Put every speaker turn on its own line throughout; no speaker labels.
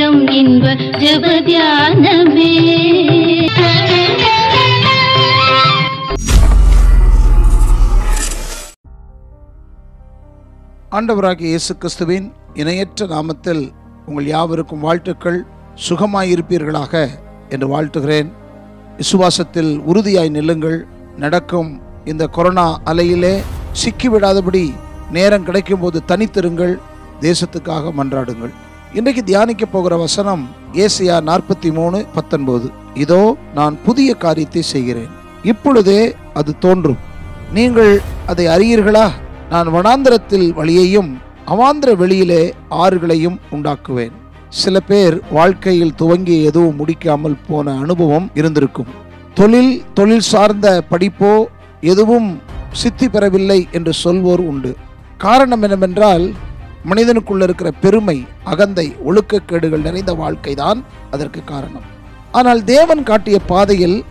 நேரம் இன்ப ஜபதியானமே
ஆண்டவராகிய இயேசு கிறிஸ்துவின் இணையற்ற நாமத்தில் உங்கள் யாவருக்கும் வாழ்த்துக்கள். சுகமாயிருப்பீர்களாக என்று வாழ்த்துகிறேன். விசுவாசத்தில் உறுதியாய் நில்லுங்கள். நடக்கும் இந்த கொரோனா அலையிலே சிக்கிவிடாதபடி நேரம் கிடைக்கும்போது தனித்திருங்கள். தேசத்துக்காக மன்றாடுங்கள். இன்றைக்கு தியானிக்க போகிற வசனம் ஏசியா நாற்பத்தி மூணு பத்தொன்பது. இதோ நான் புதிய காரியத்தை செய்கிறேன். இப்பொழுதே அது தோன்றும். நீங்கள் அதை அறியீர்களா? நான் வனாந்திரத்தில் வழியையும் அவாந்திர வெளியிலே ஆறுகளையும் உண்டாக்குவேன். சில பேர் வாழ்க்கையில் துவங்கி எதுவும் முடிக்காமல் போன அனுபவம் இருந்திருக்கும். தொழில் தொழில் சார்ந்த படிப்போ எதுவும் சித்தி பெறவில்லை என்று சொல்வோர் உண்டு. காரணம் என்னவென்றால் மனிதனுக்குள்ள இருக்கிற பெருமை அகந்தை ஒழுக்கக்கேடுகள் நிறைந்த வாழ்க்கை தான் அதற்கு காரணம். ஆனால் தேவன் காட்டிய பாதையில்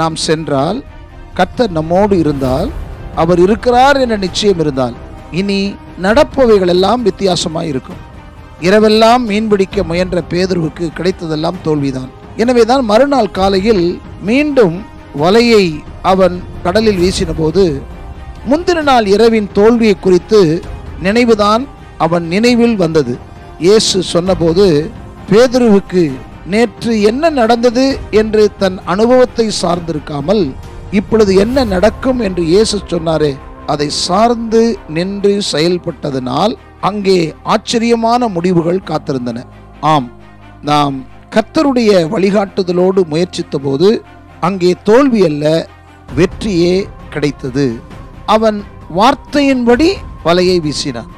நாம் சென்றால் கர்த்தர் நம்மோடு இருந்தால் அவர் இருக்கிறார் என்ற நிச்சயம் இருந்தால் இனி நடப்பவைகள் எல்லாம் வித்தியாசமாக இருக்கும். இரவெல்லாம் மீன்பிடிக்க முயன்ற பேதர்வுக்கு கிடைத்ததெல்லாம் தோல்விதான். எனவேதான் மறுநாள் காலையில் மீண்டும் வலையை அவன் கடலில் வீசின போது முந்தின நாள் இரவின் தோல்வியை குறித்து நினைவுதான் அவன் நினைவில் வந்தது. இயேசு சொன்னபோது பேதுருவுக்கு நேற்று என்ன நடந்தது என்று தன் அனுபவத்தை சார்ந்திருக்காமல் இப்பொழுது என்ன நடக்கும் என்று இயேசு சொன்னாரே அதை சார்ந்து நின்று செயல்பட்டதனால் அங்கே ஆச்சரியமான முடிவுகள் காத்திருந்தன. ஆம் நாம் கர்த்தருடைய வழிகாட்டுதலோடு முயற்சித்த போது அங்கே தோல்வி அல்ல வெற்றியே கிடைத்தது. அவன் வார்த்தையின்படி வலையை வீசினான்.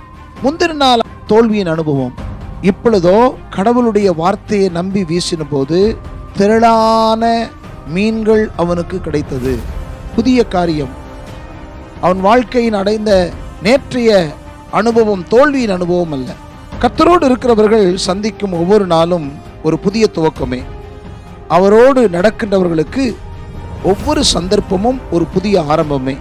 முந்தின நாள் தோல்வியின் அனுபவம். இப்பொழுதோ கடவுளுடைய வார்த்தையை நம்பி வீசின போது திரளான மீன்கள் அவனுக்கு கிடைத்தது. புதிய காரியம். அவன் வாழ்க்கையின் அடைந்த நேற்றைய அனுபவம் தோல்வியின் அனுபவம் அல்ல. கத்தரோடு இருக்கிறவர்கள் சந்திக்கும் ஒவ்வொரு நாளும் ஒரு புதிய துவக்கமே. அவரோடு நடக்கின்றவர்களுக்கு ஒவ்வொரு சந்தர்ப்பமும் ஒரு புதிய ஆரம்பமே.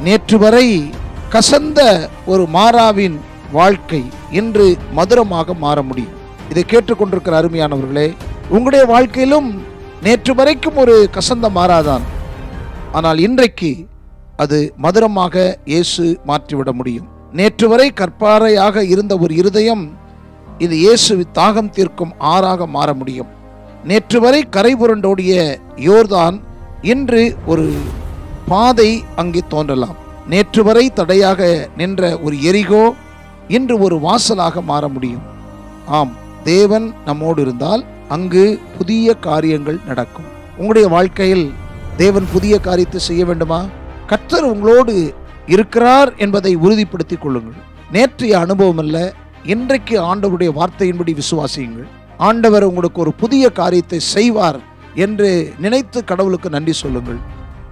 நேற்று வரை கசந்த ஒரு மாறாவின் வாழ்க்கை இன்று மதுரமாக மாற முடியும். இதை கேட்டுக்கொண்டிருக்கிற அருமையானவர்களே உங்களுடைய வாழ்க்கையிலும் நேற்று வரைக்கும் ஒரு கசந்த மாறாதான். ஆனால் இன்றைக்கு அது மதுரமாக இயேசு மாற்றிவிட முடியும். நேற்று வரை கற்பாறையாக இருந்த ஒரு இருதயம் இது இயேசு தாகம் தீர்க்கும் ஆறாக மாற முடியும். நேற்று வரை கரை புரண்டோடிய யோர்தான் இன்று ஒரு பாதை அங்கே தோன்றலாம். நேற்று வரை தடையாக நின்ற ஒரு எரிகோ இன்று ஒரு வாசலாக மாற முடியும். ஆம் தேவன் நம்மோடு இருந்தால் அங்கு புதிய காரியங்கள் நடக்கும். உங்களுடைய வாழ்க்கையில் தேவன் புதிய காரியத்தை செய்ய வேண்டுமா? கர்த்தர் உங்களோடு இருக்கிறார் என்பதை உறுதிப்படுத்திக் கொள்ளுங்கள். நேற்றைய அனுபவம் அல்ல இன்றைக்கு ஆண்டவருடைய வார்த்தையின்படி விசுவாசியுங்கள். ஆண்டவர் உங்களுக்கு ஒரு புதிய காரியத்தை செய்வார் என்று நினைத்து கடவுளுக்கு நன்றி சொல்லுங்கள்.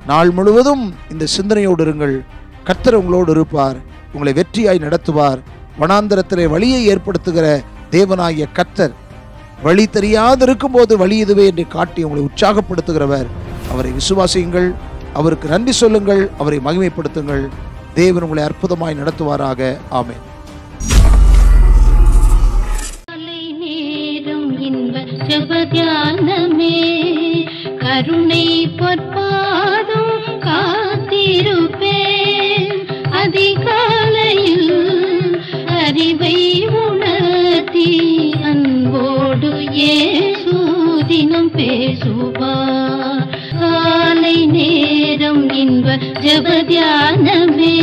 நாள் முழுவதும் இந்த சிந்தனையோடு இருங்கள். கர்த்தர் உங்களோடு இருப்பார் உங்களை வெற்றியாய் நடத்துவார். வனாந்தரத்திலே வழியை ஏற்படுத்துகிற தேவனாகிய கத்தர் வழி தெரியாது இருக்கும்போது வழி இதுவே என்று காட்டி உங்களை உற்சாகப்படுத்துகிறவர். அவரை விசுவாசியுங்கள் அவருக்கு நன்றி சொல்லுங்கள் அவரை மகிமைப்படுத்துங்கள். தேவன் உங்களை அற்புதமாய் நடத்துவாராக. ஆமென்.
கருணை பொற்பாதம் காத்திருப்பேன். அதிகாலையில் அறிவை உணர்த்தி அன்போடு ஏசு தினம் பேசுவார். காலை நேரம் இன்ப ஜபதியானமே